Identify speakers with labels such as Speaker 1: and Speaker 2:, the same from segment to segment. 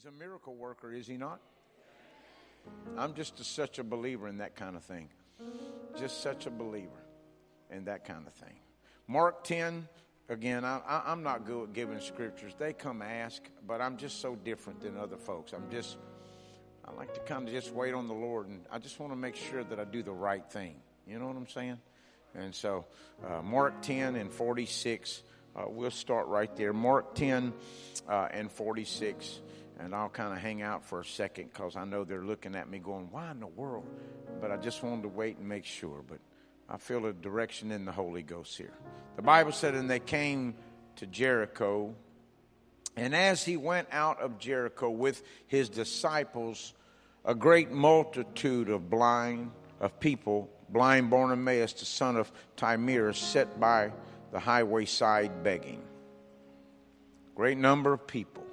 Speaker 1: He's a miracle worker, is he not? I'm just a, such a believer in that kind of thing. Just such a believer in that kind of thing. Mark 10, again, I, am not good at giving scriptures. They come ask, but I'm just so different than other folks. I'm just, I like to kind of just wait on the Lord, and I just want to make sure that I do the right thing. You know what I'm saying? And so, uh, Mark 10 and 46, uh, we'll start right there. Mark 10 uh, and 46 and I'll kind of hang out for a second because I know they're looking at me going, why in the world? But I just wanted to wait and make sure. But I feel a direction in the Holy Ghost here. The Bible said, and they came to Jericho. And as he went out of Jericho with his disciples, a great multitude of blind, of people, blind Bartimaeus, the son of Timaeus, sat by the highway side begging. Great number of people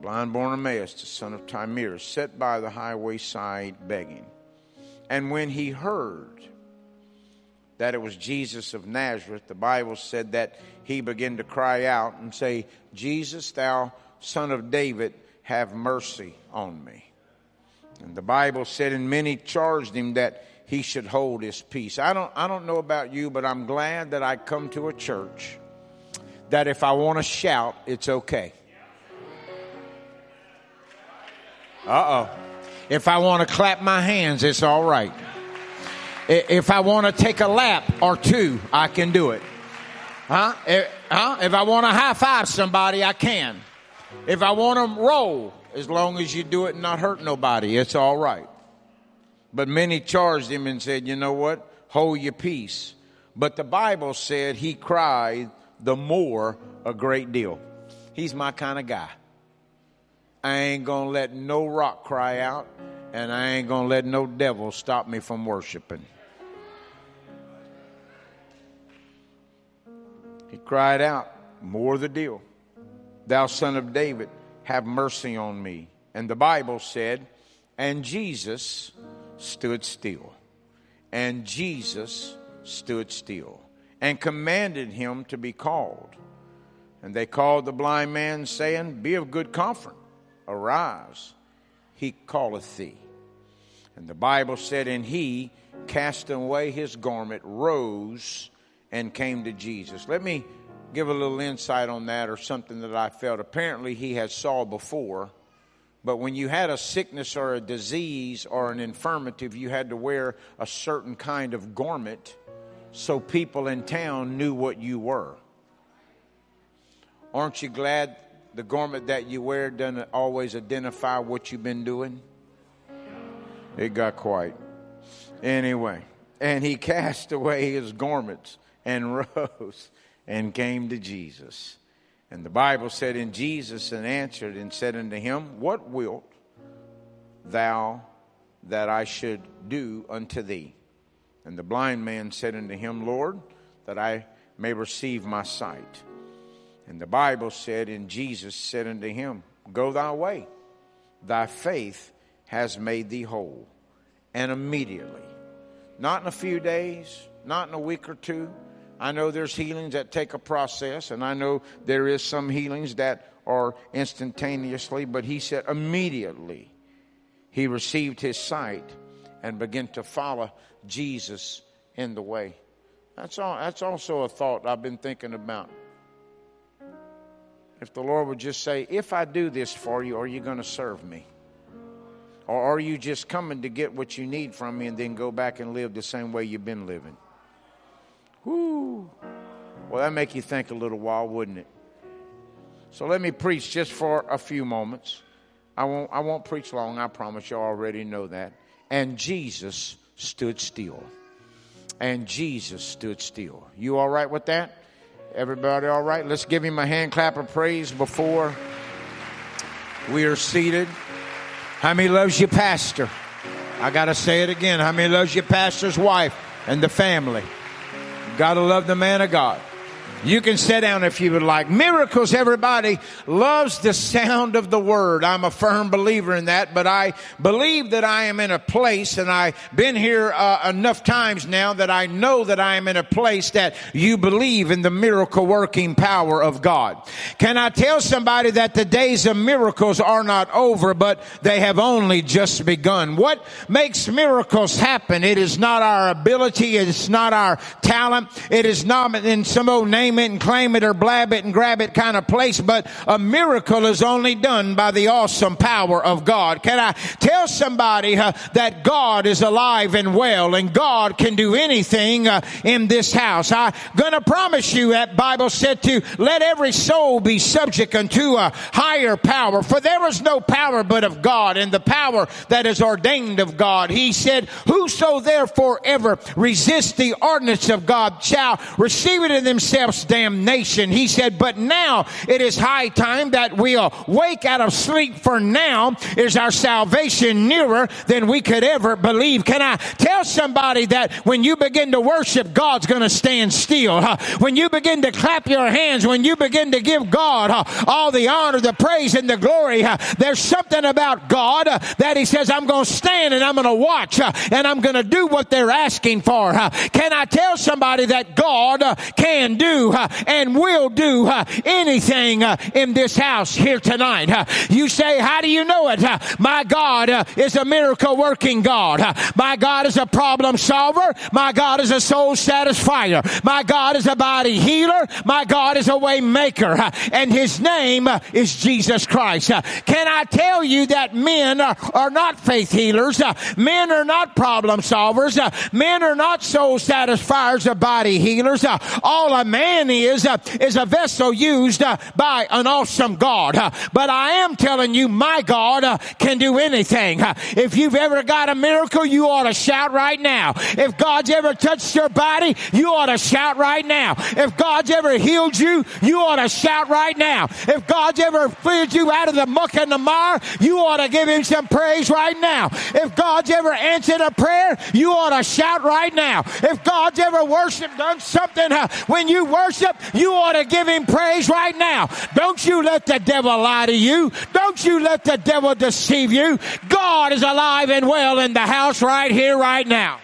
Speaker 1: blind Bartimaeus, the son of Timaeus, sat by the highway side begging. And when he heard that it was Jesus of Nazareth, the Bible said that he began to cry out and say, Jesus, thou son of David, have mercy on me. And the Bible said, and many charged him that he should hold his peace. I don't, I don't know about you, but I'm glad that I come to a church that if I want to shout, it's okay. Uh oh. If I want to clap my hands, it's all right. If I want to take a lap or two, I can do it. Huh? If, huh? if I want to high five somebody, I can. If I want to roll, as long as you do it and not hurt nobody, it's all right. But many charged him and said, You know what? Hold your peace. But the Bible said he cried the more a great deal. He's my kind of guy. I ain't going to let no rock cry out, and I ain't going to let no devil stop me from worshiping. He cried out, More the deal. Thou son of David, have mercy on me. And the Bible said, And Jesus stood still. And Jesus stood still and commanded him to be called. And they called the blind man, saying, Be of good comfort Arise, he calleth thee. And the Bible said, And he, casting away his garment, rose and came to Jesus. Let me give a little insight on that or something that I felt. Apparently, he had saw before. But when you had a sickness or a disease or an infirmity, you had to wear a certain kind of garment so people in town knew what you were. Aren't you glad the garment that you wear doesn't always identify what you've been doing. It got quiet. Anyway, and he cast away his garments and rose and came to Jesus. And the Bible said, And Jesus and answered and said unto him, What wilt thou that I should do unto thee? And the blind man said unto him, Lord, that I may receive my sight. And the Bible said, and Jesus said unto him, Go thy way, thy faith has made thee whole. And immediately, not in a few days, not in a week or two. I know there's healings that take a process, and I know there is some healings that are instantaneously, but he said immediately he received his sight and began to follow Jesus in the way. That's, all, that's also a thought I've been thinking about if the Lord would just say, If I do this for you, are you going to serve me? Or are you just coming to get what you need from me and then go back and live the same way you've been living? Whoo! Well, that make you think a little while, wouldn't it? So let me preach just for a few moments. I won't, I won't preach long, I promise you already know that. And Jesus stood still. And Jesus stood still. You all right with that? Everybody all right? Let's give him a hand clap of praise before we are seated. How many loves your pastor? I got to say it again. How many loves your pastor's wife and the family? Got to love the man of God. You can sit down if you would like. Miracles, everybody loves the sound of the word. I'm a firm believer in that, but I believe that I am in a place, and I've been here uh, enough times now that I know that I am in a place that you believe in the miracle working power of God. Can I tell somebody that the days of miracles are not over, but they have only just begun? What makes miracles happen? It is not our ability, it's not our talent, it is not in some old name name it and claim it or blab it and grab it kind of place, but a miracle is only done by the awesome power of God. Can I tell somebody uh, that God is alive and well and God can do anything uh, in this house? I'm gonna promise you that Bible said to let every soul be subject unto a higher power, for there is no power but of God and the power that is ordained of God. He said, whoso therefore ever resists the ordinance of God shall receive it in themselves damnation. He said, but now it is high time that we wake out of sleep for now is our salvation nearer than we could ever believe. Can I tell somebody that when you begin to worship, God's going to stand still. When you begin to clap your hands, when you begin to give God all the honor, the praise, and the glory, there's something about God that He says, I'm going to stand and I'm going to watch and I'm going to do what they're asking for. Can I tell somebody that God can do uh, and will do uh, anything uh, in this house here tonight. Uh, you say, how do you know it? Uh, my God uh, is a miracle working God. My God is a problem solver. My God is a soul satisfier. My God is a body healer. My God is a way maker. And his name is Jesus Christ. Can I tell you that men are not faith healers? Men are not problem solvers. Men are not soul satisfiers or body healers. All a man is, uh, is a vessel used uh, by an awesome God. Uh, but I am telling you, my God uh, can do anything. If you've ever got a miracle, you ought to shout right now. If God's ever touched your body, you ought to shout right now. If God's ever healed you, you ought to shout right now. If God's ever freed you out of the muck and the mire, you ought to give him some praise right now. If God's ever answered a prayer, you ought to shout right now. If God's ever worshiped, done something when you worship, worship, you ought to give him praise right now. Don't you let the devil lie to you. Don't you let the devil deceive you. God is alive and well in the house right here, right now.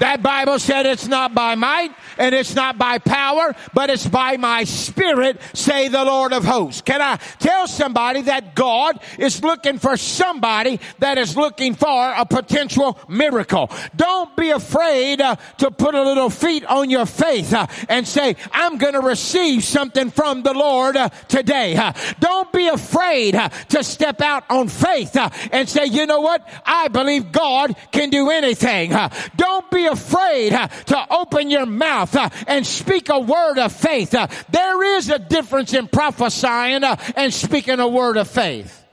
Speaker 1: That Bible said it's not by might, and it's not by power, but it's by my spirit, say the Lord of hosts. Can I tell somebody that God is looking for somebody that is looking for a potential miracle? Don't be afraid uh, to put a little feet on your faith uh, and say, I'm going to receive something from the Lord uh, today. Uh, don't be afraid uh, to step out on faith uh, and say, you know what? I believe God can do anything. Don't be afraid to open your mouth uh, and speak a word of faith. Uh, there is a difference in prophesying uh, and speaking a word of faith.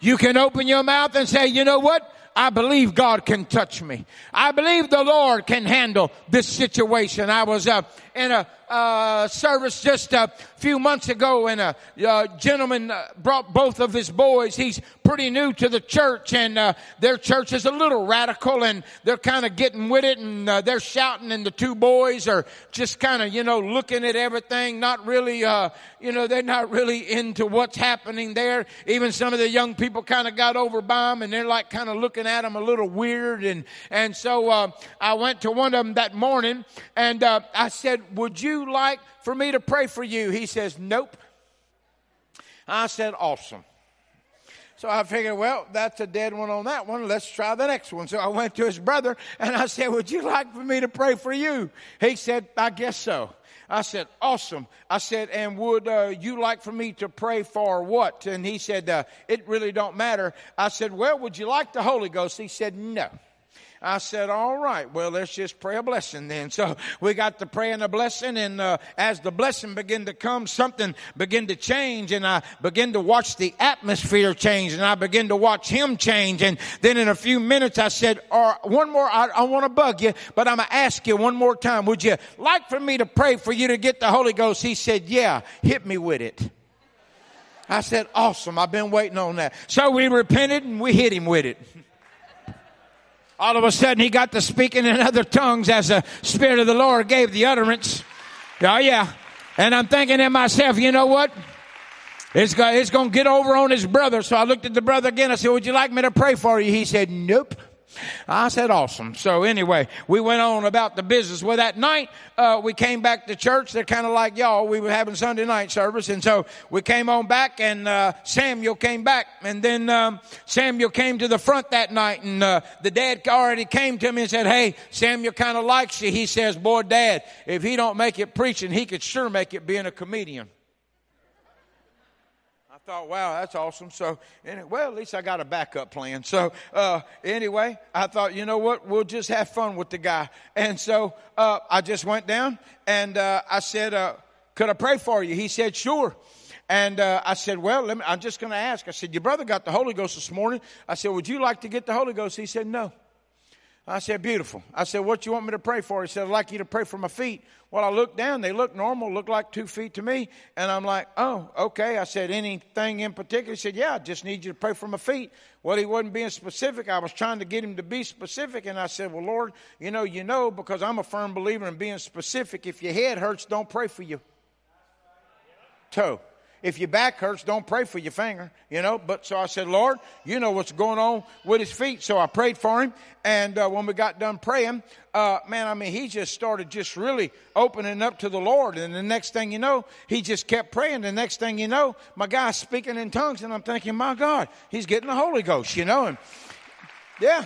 Speaker 1: You can open your mouth and say, you know what? I believe God can touch me. I believe the Lord can handle this situation. I was uh, in a uh, service just a few months ago, and a uh, gentleman uh, brought both of his boys. He's pretty new to the church, and uh, their church is a little radical, and they're kind of getting with it, and uh, they're shouting, and the two boys are just kind of, you know, looking at everything, not really, uh, you know, they're not really into what's happening there. Even some of the young people kind of got over by them, and they're like kind of looking at them a little weird, and and so I went to one of them that morning, and I said, "Would you?" like for me to pray for you? He says, Nope. I said, Awesome. So I figured, well, that's a dead one on that one. Let's try the next one. So I went to his brother and I said, Would you like for me to pray for you? He said, I guess so. I said, Awesome. I said, And would uh, you like for me to pray for what? And he said, uh, It really don't matter. I said, Well, would you like the Holy Ghost? He said, No. I said, all right, well, let's just pray a blessing then. So we got to pray and a blessing. And uh, as the blessing began to come, something began to change. And I began to watch the atmosphere change. And I began to watch him change. And then in a few minutes, I said, or one more, I, I want to bug you, but I'm going to ask you one more time. Would you like for me to pray for you to get the Holy Ghost? He said, yeah, hit me with it. I said, awesome. I've been waiting on that. So we repented and we hit him with it.
Speaker 2: all of a sudden he got to speaking in other tongues as the Spirit of the Lord gave the utterance. Oh yeah. And I'm thinking to myself, you know what? It's, it's going to get over on his brother. So I looked at the brother again. I said, would you like me to pray for you? He said, nope. I said, awesome. So anyway, we went on about the business. Well, that night, uh, we came back to church. They're kind of like y'all. We were having Sunday night service. And so we came on back and, uh, Samuel came back. And then, um, Samuel came to the front that night and, uh, the dad already came to me and said, Hey, Samuel kind of likes you. He says, boy, dad, if he don't make it preaching, he could sure make it being a comedian thought, wow, that's awesome. So, well, at least I got a backup plan. So, uh, anyway, I thought, you know what? We'll just have fun with the guy. And so, uh, I just went down and, uh, I said, uh, could I pray for you? He said, sure. And uh, I said, Well, me, I'm just going to ask. I said, Your brother got the Holy Ghost this morning. I said, Would you like to get the Holy Ghost? He said, No. I said, beautiful. I said, what you want me to pray for? He said, I'd like you to pray for my feet. Well, I looked down. They look normal, look like two feet to me. And I'm like, oh, okay. I said, anything in particular? He said, yeah, I just need you to pray for my feet. Well, he wasn't being specific. I was trying to get him to be specific. And I said, well, Lord, you know, you know, because I'm a firm believer in being specific. If your head hurts, don't pray for your toe. If your back hurts, don't pray for your finger, you know. But so I said, Lord, you know what's going on with his feet. So I prayed for him. And uh, when we got done praying, uh, man, I mean, he just started just really opening up to the Lord. And the next thing you know, he just kept praying. The next thing you know, my guy's speaking in tongues. And I'm thinking, my God, he's getting the Holy Ghost, you know. And yeah.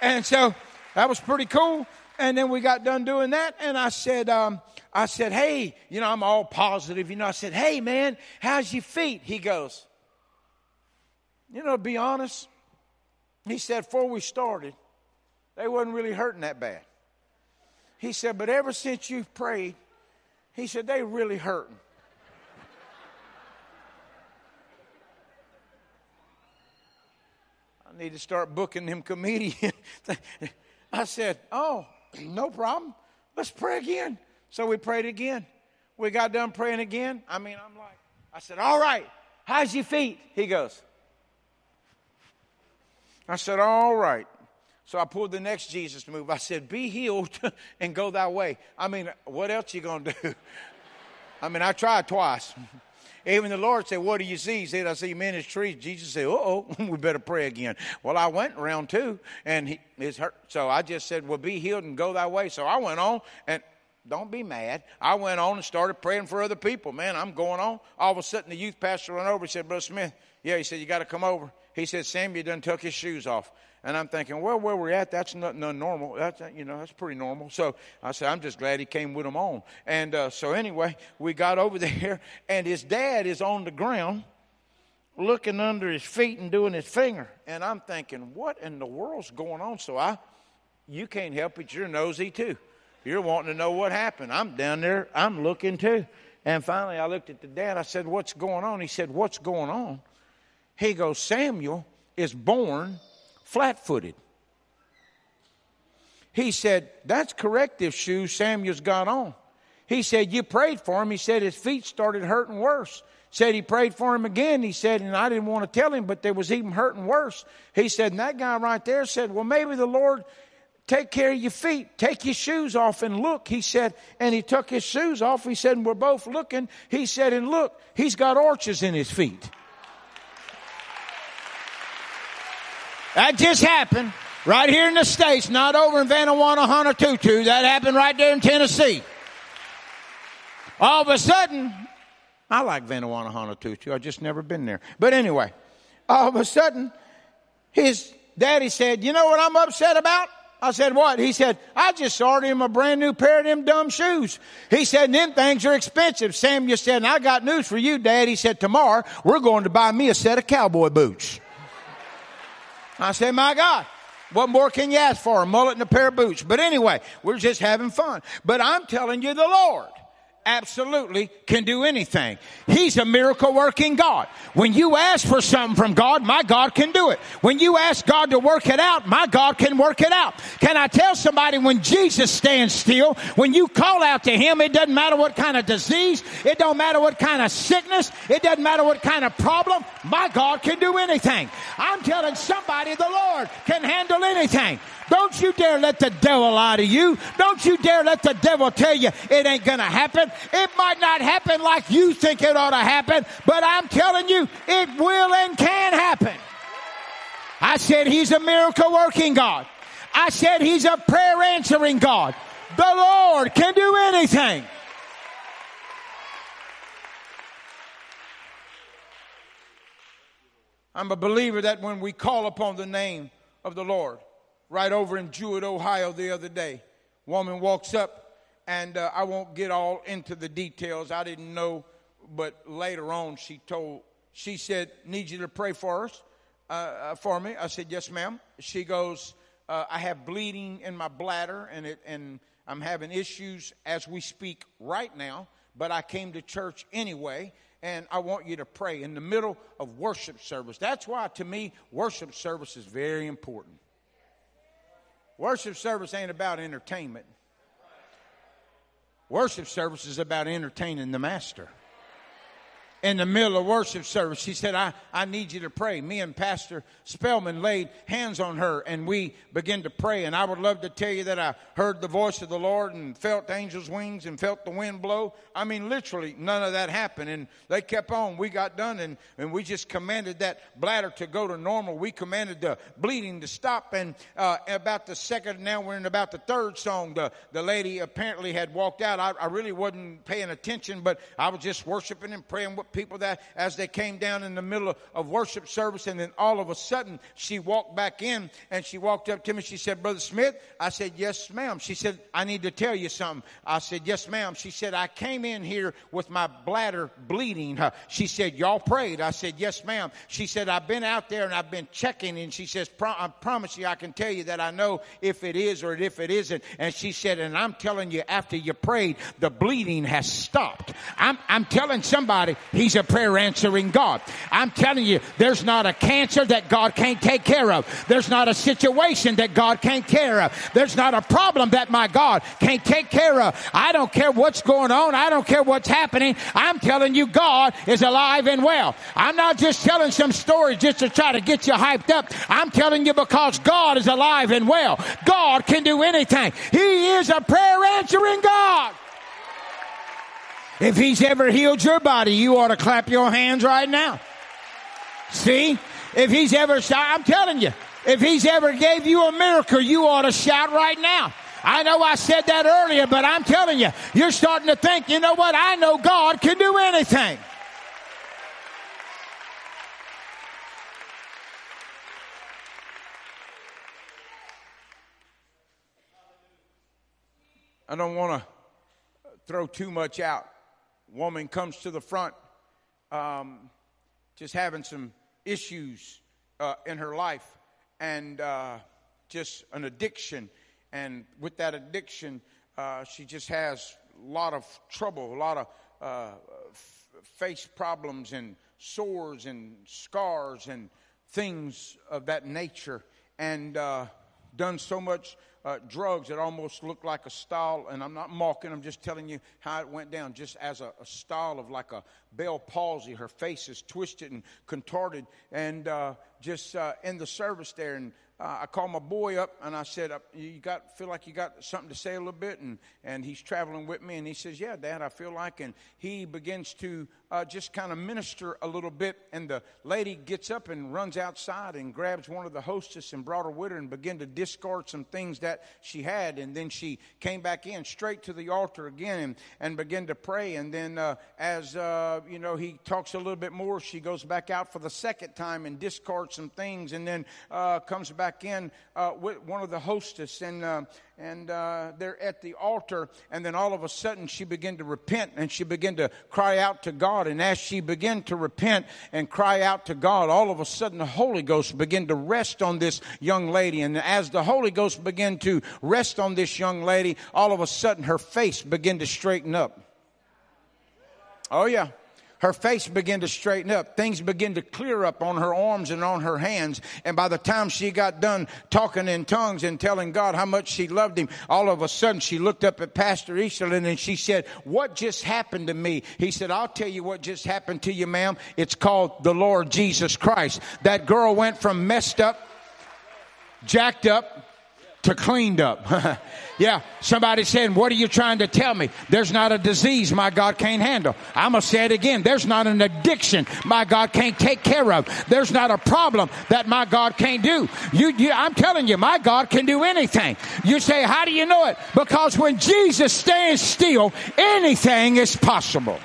Speaker 2: And so that was pretty cool. And then we got done doing that. And I said, um, I said, hey, you know, I'm all positive. You know, I said, hey, man, how's your feet? He goes, you know, to be honest, he said, before we started, they wasn't really hurting that bad. He said, but ever since you've prayed, he said, they really hurting. I need to start booking them comedians. I said, oh, no problem. Let's pray again. So we prayed again. We got done praying again. I mean, I'm like, I said, All right, how's your feet? He goes, I said, All right. So I pulled the next Jesus move. I said, Be healed and go that way. I mean, what else you gonna do? I mean, I tried twice. Even the Lord said, What do you see? He said, I see men as trees. Jesus said, Uh oh, we better pray again. Well, I went round two and he, his hurt. So I just said, Well, be healed and go that way. So I went on and don't be mad. I went on and started praying for other people. Man, I'm going on. All of a sudden, the youth pastor ran over. He said, Brother Smith, yeah, he said, you got to come over. He said, Samuel done took his shoes off. And I'm thinking, well, where we're at, that's not, not normal. That's, you know, that's pretty normal. So I said, I'm just glad he came with them on. And uh, so anyway, we got over there, and his dad is on the ground looking under his feet and doing his finger. And I'm thinking, what in the world's going on? So I, you can't help it. You're nosy too. You're wanting to know what happened. I'm down there, I'm looking too. And finally, I looked at the dad. I said, What's going on? He said, What's going on? He goes, Samuel is born flat footed. He said, That's corrective shoes Samuel's got on. He said, You prayed for him. He said his feet started hurting worse. Said he prayed for him again. He said, and I didn't want to tell him, but they was even hurting worse. He said, and that guy right there said, Well, maybe the Lord take care of your feet. Take your shoes off and look. He said, and he took his shoes off. He said, and we're both looking. He said, and look, he's got arches in his feet. That just happened right here in the States, not over in Vanuatu, Honolulu. That happened right there in Tennessee. All of a sudden, I like Vanuatu, Honolulu. I've just never been there. But anyway, all of a sudden, his daddy said, you know what I'm upset about? I said, what? He said, I just ordered him a brand new pair of them dumb shoes. He said, them things are expensive. Samuel said, and I got news for you, Dad. He said, tomorrow we're going to buy me a set of cowboy boots. I said, my God. What more can you ask for? A mullet and a pair of boots. But anyway, we're just having fun. But I'm telling you the Lord absolutely can do anything. He's a miracle working God. When you ask for something from God, my God can do it. When you ask God to work it out, my God can work it out. Can I tell somebody when Jesus stands still, when you call out to Him, it doesn't matter what kind of disease, it don't matter what kind of sickness, it doesn't matter what kind of problem, my God can do anything. I'm telling somebody the Lord can handle anything. Don't you dare let the devil lie to you. Don't you dare let the devil tell you it ain't gonna happen. It might not happen like you think it ought to happen, but I'm telling you it will and can happen. I said he's a miracle working God. I said he's a prayer answering God. The Lord can do anything. I'm a believer that when we call upon the name of the Lord, right over in Jewett, Ohio, the other day, woman walks up, and uh, I won't get all into the details. I didn't know, but later on, she told, she said, "Need you to pray for us, uh, uh, for me." I said, "Yes, ma'am." She goes, uh, "I have bleeding in my bladder, and it, and I'm having issues as we speak right now." But I came to church anyway, and I want you to pray in the middle of worship service. That's why, to me, worship service is very important. Worship service ain't about entertainment, worship service is about entertaining the Master in the middle of worship service. She said, I, I need you to pray. Me and Pastor Spellman laid hands on her and we began to pray. And I would love to tell you that I heard the voice of the Lord and felt angels' wings and felt the wind blow. I mean, literally, none of that happened. And they kept on. We got done and, and we just commanded that bladder to go to normal. We commanded the bleeding to stop. And uh, about the second, now we're in about the third song, the, the lady apparently had walked out. I, I really wasn't paying attention, but I was just worshiping and praying with people that as they came down in the middle of worship service and then all of a sudden she walked back in and she walked up to me. She said, Brother Smith, I said, yes, ma'am. She said, I need to tell you something. I said, yes, ma'am. She said, I came in here with my bladder bleeding. She said, y'all prayed. I said, yes, ma'am. She said, I've been out there and I've been checking and she says, I promise you, I can tell you that I know if it is or if it isn't. And she said, and I'm telling you, after you prayed, the bleeding has stopped. I'm, I'm telling somebody, he's a prayer answering God. I'm telling you, there's not a cancer that God can't take care of. There's not a situation that God can't care of. There's not a problem that my God can't take care of. I don't care what's going on. I don't care what's happening. I'm telling you, God is alive and well. I'm not just telling some stories just to try to get you hyped up. I'm telling you because God is alive and well. God can do anything. He is a prayer answering God. If he's ever healed your body, you ought to clap your hands right now. See? If he's ever, I'm telling you, if he's ever gave you a miracle, you ought to shout right now. I know I said that earlier, but I'm telling you, you're starting to think, you know what? I know God can do anything. I don't want to throw too much out woman comes to the front um, just having some issues uh, in her life and uh, just an addiction. And with that addiction, uh, she just has a lot of trouble, a lot of uh, f- face problems and sores and scars and things of that nature. And uh, done so much uh, drugs that almost looked like a style, and I'm not mocking, I'm just telling you how it went down, just as a, a style of like a Bell palsy. Her face is twisted and contorted, and uh, just uh, in the service there. And uh, I called my boy up and I said, uh, "You got feel like you got something to say a little bit?" And and he's traveling with me, and he says, "Yeah, Dad, I feel like." And he begins to uh, just kind of minister a little bit. And the lady gets up and runs outside and grabs one of the hostess and brought her with her and began to discard some things that she had. And then she came back in straight to the altar again and, and began to pray. And then uh, as uh, you know, he talks a little bit more. She goes back out for the second time and discards some things, and then uh, comes back in uh, with one of the hostess, and uh, and uh, they're at the altar, and then all of a sudden she began to repent and she began to cry out to God. And as she began to repent and cry out to God, all of a sudden the Holy Ghost began to rest on this young lady. And as the Holy Ghost began to rest on this young lady, all of a sudden her face began to straighten up. Oh, yeah her face began to straighten up. Things began to clear up on her arms and on her hands. And by the time she got done talking in tongues and telling God how much she loved him, all of a sudden she looked up at Pastor Easterlin and she said, what just happened to me? He said, I'll tell you what just happened to you, ma'am. It's called the Lord Jesus Christ. That girl went from messed up, jacked up, to cleaned up. yeah, somebody saying, What are you trying to tell me? There's not a disease my God can't handle. I'm going to say it again. There's not an addiction my God can't take care of. There's not a problem that my God can't do. You, you, I'm telling you, my God can do anything. You say, How do you know it? Because when Jesus stands still, anything is possible.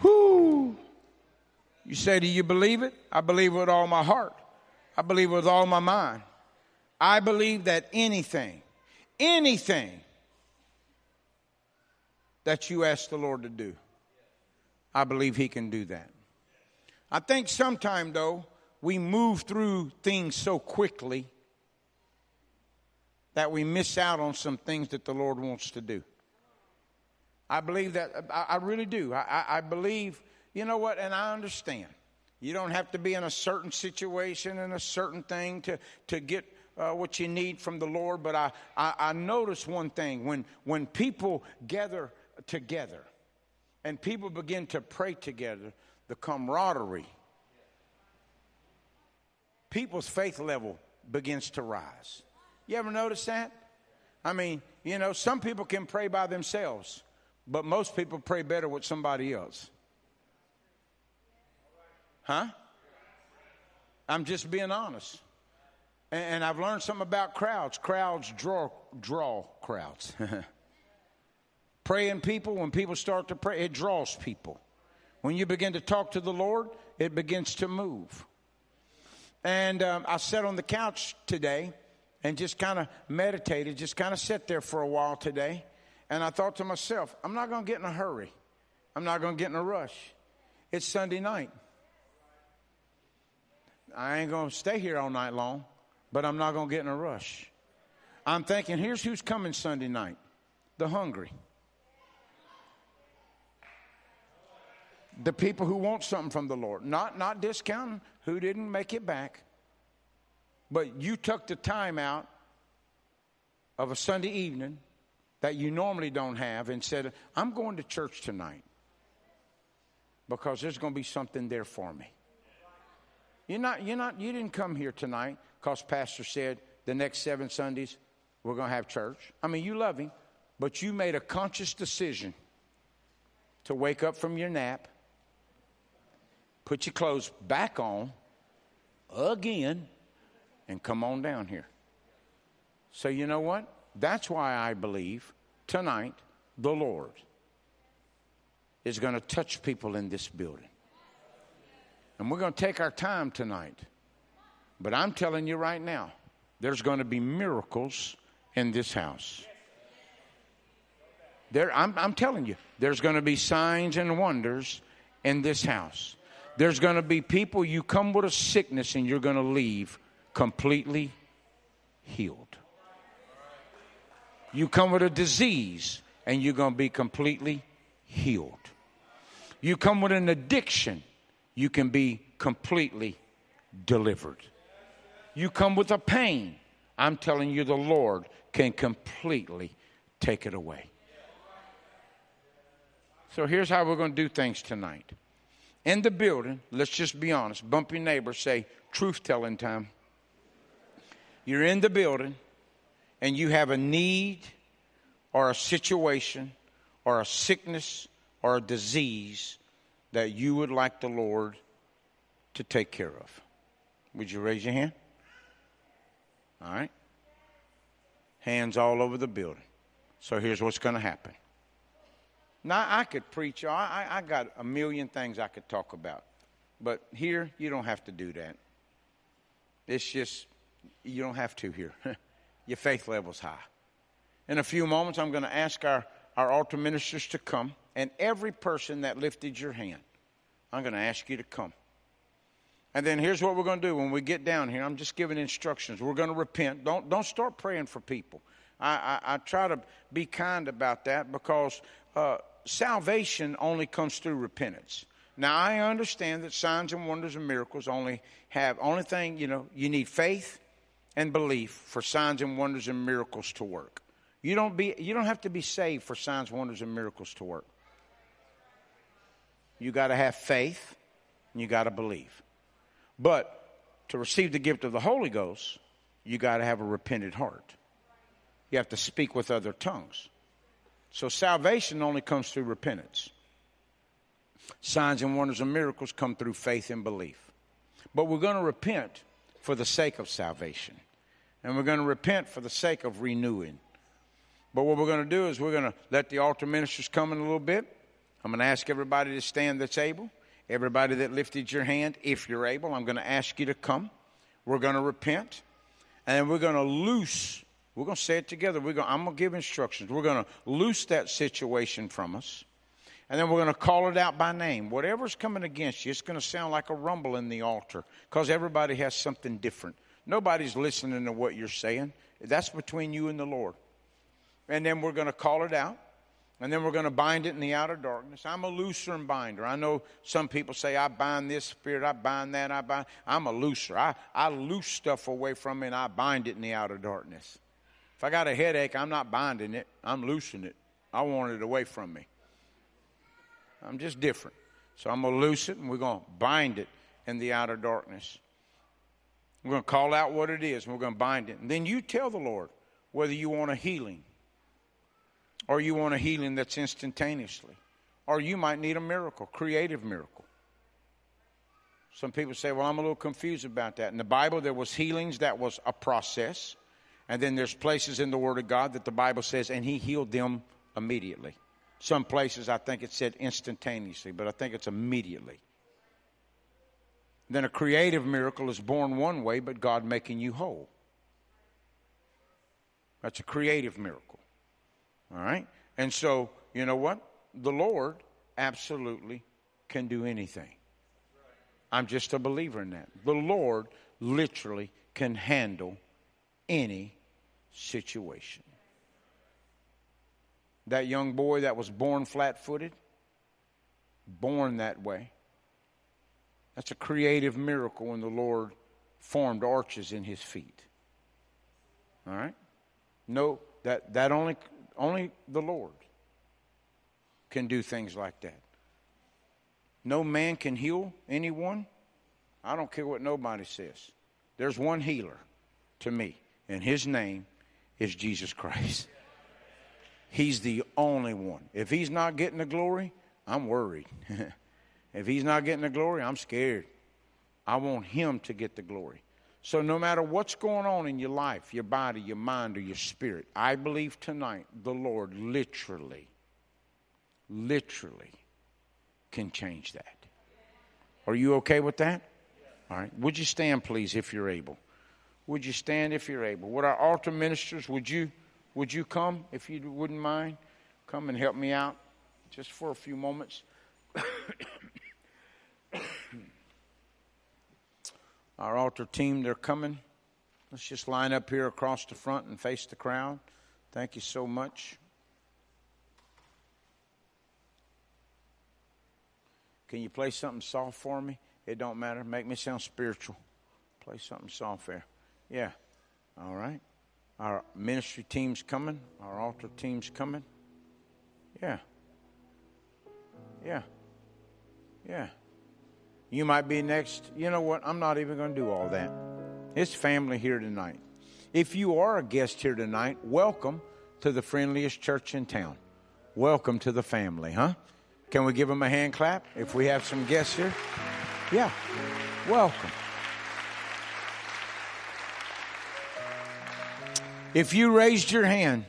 Speaker 2: Whoo. You say, Do you believe it? I believe it with all my heart. I believe with all my mind. I believe that anything, anything that you ask the Lord to do, I believe He can do that. I think sometime though, we move through things so quickly that we miss out on some things that the Lord wants to do. I believe that, I, really do. I, I believe, you know what, and I understand. You don't have to be in a certain situation and a certain thing to, to get uh, what you need from the Lord. But I, I, I notice one thing when, when people gather together and people begin to pray together, the camaraderie, people's faith level begins to rise. You ever notice that? I mean, you know, some people can pray by themselves, but most people pray better with somebody else. Huh? I'm just being honest. And, I've learned something about crowds. Crowds draw draw crowds. Praying people, when people start to pray, it draws people. When you begin to talk to the Lord, it begins to move. And um, I sat on the couch today and just kind of meditated, just kind of sat there for a while today. And I thought to myself, I'm not going to get in a hurry. I'm not going to get in a rush. It's Sunday night. I ain't going to stay here all night long, but I'm not going to get in a rush. I'm thinking, here's who's coming Sunday night the hungry. The people who want something from the Lord. Not, not discounting who didn't make it back, but you took the time out of a Sunday evening that you normally don't have and said, I'm going to church tonight because there's going to be something there for me. You're not, you're not, you didn't come here tonight because Pastor said the next seven Sundays we're going to have church. I mean, you love him, but you made a conscious decision to wake up from your nap, put your clothes back on again, and come on down here. So, you know what? That's why I believe tonight the Lord is going to touch people in this building. And we're going to take our time tonight. But I'm telling you right now, there's going to be miracles in this house. There, I'm, I'm telling you, there's going to be signs and wonders in this house. There's going to be people, you come with a sickness and you're going to leave completely healed. You come with a disease and you're going to be completely healed. You come with an addiction you can be completely delivered. You come with a pain, I'm telling you, the Lord can completely take it away. So here's how we're going to do things tonight. In the building, let's just be honest, bump your neighbor, say, truth telling time. You're in the building and you have a need or a situation or a sickness or a disease that you would like the Lord to take care of? Would you raise your hand? All right. Hands all over the building. So here's what's going to happen. Now, I could preach, I, I got a million things I could talk about. But here, you don't have to do that. It's just, you don't have to here. Your faith level's high. In a few moments, I'm going to ask our, our altar ministers to come. And every person that lifted your hand, I'm going to ask you to come. And then here's what we're going to do when we get down here. I'm just giving instructions. We're going to repent. Don't, don't start praying for people. I, I, I try to be kind about that because uh, salvation only comes through repentance. Now I understand that signs and wonders and miracles only have only thing you know you need faith and belief for signs and wonders and miracles to work. You don't be you don't have to be saved for signs, wonders, and miracles to work. You got to have faith and you got to believe. But to receive the gift of the Holy Ghost, you got to have a repentant heart. You have to speak with other tongues. So salvation only comes through repentance. Signs and wonders and miracles come through faith and belief. But we're going to repent for the sake of salvation. And we're going to repent for the sake of renewing. But what we're going to do is we're going to let the altar ministers come in a little bit. I'm going to ask everybody to stand that's able. Everybody that lifted your hand, if you're able, I'm going to ask you to come. We're going to repent. And we're going to loose, we're going to say it together. We're going, I'm going to give instructions. We're going to loose that situation from us. And then we're going to call it out by name. Whatever's coming against you, it's going to sound like a rumble in the altar because everybody has something different. Nobody's listening to what you're saying. That's between you and the Lord. And then we're going to call it out. And then we're going to bind it in the outer darkness. I'm a looser and binder. I know some people say, I bind this spirit, I bind that, I bind. I'm a looser. I, I loose stuff away from me and I bind it in the outer darkness. If I got a headache, I'm not binding it, I'm loosing it. I want it away from me. I'm just different. So I'm going to loose it and we're going to bind it in the outer darkness. We're going to call out what it is and we're going to bind it. And then you tell the Lord whether you want a healing or you want a healing that's instantaneously. Or you might need a miracle, creative miracle. Some people say, well, I'm a little confused about that. In the Bible, there was healings that was a process. And then there's places in the Word of God that the Bible says, and He healed them immediately. Some places I think it said instantaneously, but I think it's immediately. Then a creative miracle is born one way, but God making you whole. That's a creative miracle. All right? And so, you know what? The Lord absolutely can do anything. I'm just a believer in that. The Lord literally can handle any situation. That young boy that was born flat footed, born that way, that's a creative miracle when the Lord formed arches in his feet. All right? No, that, that only only the Lord can do things like that. No man can heal anyone. I don't care what nobody says. There's one healer to me, and his name is Jesus Christ. He's the only one. If he's not getting the glory, I'm worried. if he's not getting the glory, I'm scared. I want him to get the glory. So, no matter what's going on in your life, your body, your mind, or your spirit, I believe tonight the Lord literally, literally can change that. Are you okay with that? All right. Would you stand, please, if you're able? Would you stand if you're able? Would our altar ministers, would you, would you come, if you wouldn't mind? Come and help me out just for a few moments. Our altar team, they're coming. Let's just line up here across the front and face the crowd. Thank you so much. Can you play something soft for me? It don't matter. Make me sound spiritual. Play something soft there. Yeah. All right. Our ministry team's coming. Our altar team's coming. Yeah. Yeah. Yeah. You might be next. You know what? I'm not even going to do all that. It's family here tonight. If you are a guest here tonight, welcome to the friendliest church in town. Welcome to the family, huh? Can we give them a hand clap if we have some guests here? Yeah. Welcome. If you raised your hand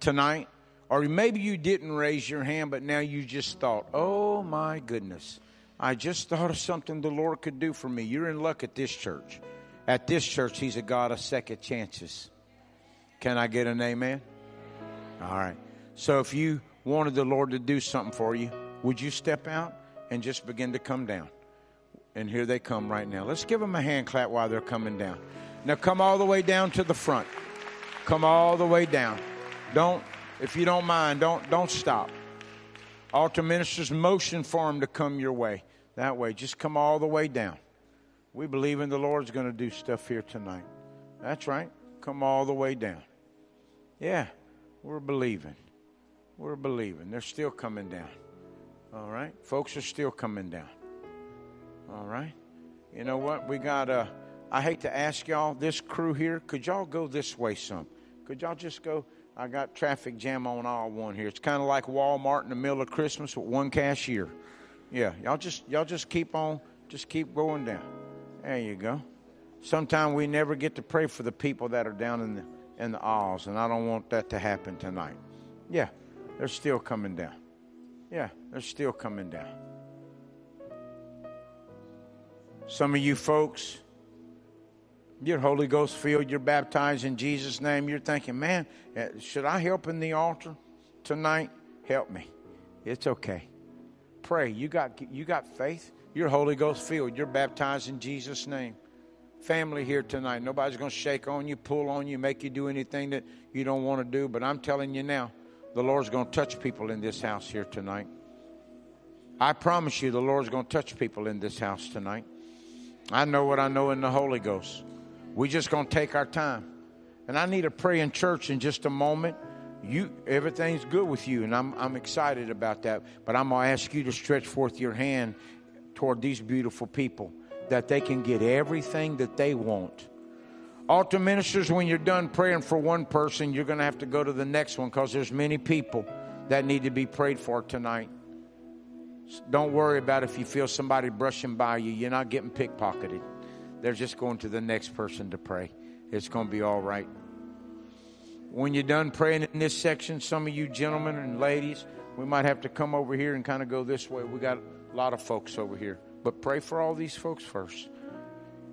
Speaker 2: tonight, or maybe you didn't raise your hand, but now you just thought, oh my goodness. I just thought of something the Lord could do for me. You're in luck at this church. At this church, He's a God of second chances. Can I get an amen? All right. So if you wanted the Lord to do something for you, would you step out and just begin to come down? And here they come right now. Let's give them a hand clap while they're coming down. Now come all the way down to the front. Come all the way down. Don't, if you don't mind, don't don't stop.
Speaker 1: Altar ministers motion for them to come your way. That way, just come all the way down. We believe in the Lord's going to do stuff here tonight. That's right. Come all the way down. Yeah, we're believing. We're believing. They're still coming down. All right? Folks are still coming down. All right? You know what? We got, uh, I hate to ask y'all, this crew here, could y'all go this way some? Could y'all just go? I got traffic jam on all one here. It's kind of like Walmart in the middle of Christmas with one cashier. Yeah, y'all just y'all just keep on, just keep going down. There you go. Sometimes we never get to pray for the people that are down in the in the aisles, and I don't want that to happen tonight. Yeah, they're still coming down. Yeah, they're still coming down. Some of you folks, you're Holy Ghost filled, you're baptized in Jesus' name. You're thinking, man, eh, should I help in the altar tonight? Help me. It's okay. Pray. You got you got faith. You're Holy Ghost filled. You're baptized in Jesus' name. Family here tonight. Nobody's going to shake on you, pull on you, make you do anything that you don't want to do. But I'm telling you now, the Lord's going to touch people in this house here tonight. I promise you, the Lord's going to touch people in this house tonight. I know what I know in the Holy Ghost. we just going to take our time. And I need to pray in church in just a moment. You, everything's good with you, and I'm, I'm excited about that. But I'm going to ask you to stretch forth your hand toward these beautiful people that they can get everything that they want. Altar ministers, when you're done praying for one person, you're going to have to go to the next one because there's many people that need to be prayed for tonight. Don't worry about if you feel somebody brushing by you. You're not getting pickpocketed. They're just going to the next person to pray. It's going to be all right. When you're done praying in this section, some of you gentlemen and ladies, we might have to come over here and kind of go this way. We got a lot of folks over here. But pray for all these folks first.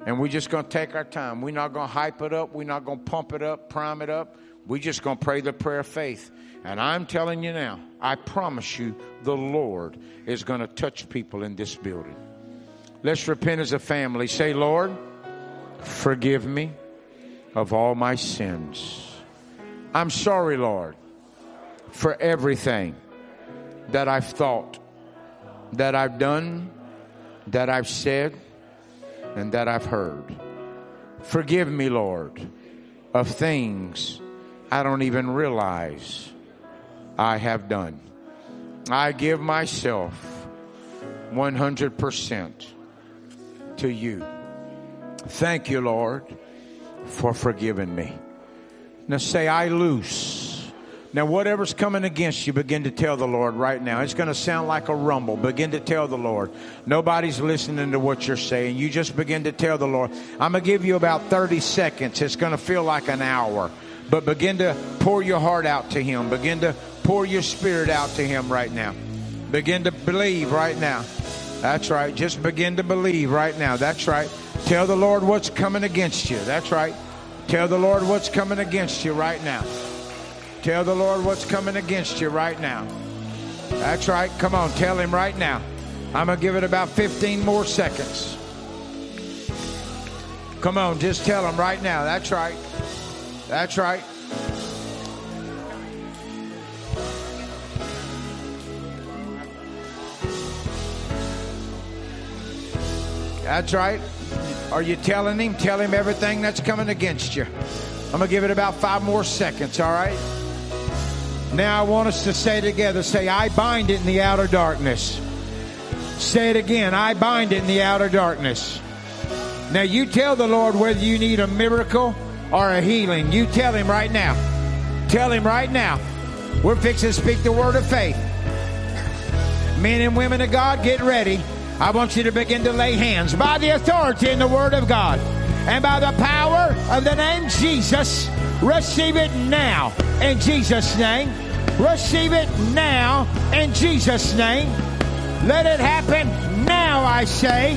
Speaker 1: And we're just going to take our time. We're not going to hype it up. We're not going to pump it up, prime it up. We're just going to pray the prayer of faith. And I'm telling you now, I promise you, the Lord is going to touch people in this building. Let's repent as a family. Say, Lord, forgive me of all my sins. I'm sorry, Lord, for everything that I've thought, that I've done, that I've said, and that I've heard. Forgive me, Lord, of things I don't even realize I have done. I give myself 100% to you. Thank you, Lord, for forgiving me. Now say, I loose. Now, whatever's coming against you, begin to tell the Lord right now. It's going to sound like a rumble. Begin to tell the Lord. Nobody's listening to what you're saying. You just begin to tell the Lord. I'm going to give you about 30 seconds. It's going to feel like an hour. But begin to pour your heart out to Him. Begin to pour your spirit out to Him right now. Begin to believe right now. That's right. Just begin to believe right now. That's right. Tell the Lord what's coming against you. That's right. Tell the Lord what's coming against you right now. Tell the Lord what's coming against you right now. That's right. Come on, tell Him right now. I'm going to give it about 15 more seconds. Come on, just tell Him right now. That's right. That's right. That's right. Are you telling him? Tell him everything that's coming against you. I'm going to give it about five more seconds, all right? Now I want us to say together, say, I bind it in the outer darkness. Say it again, I bind it in the outer darkness. Now you tell the Lord whether you need a miracle or a healing. You tell him right now. Tell him right now. We're fixing to speak the word of faith. Men and women of God, get ready. I want you to begin to lay hands by the authority in the Word of God and by the power of the name Jesus. Receive it now in Jesus' name. Receive it now in Jesus' name. Let it happen now, I say,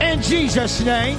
Speaker 1: in Jesus' name.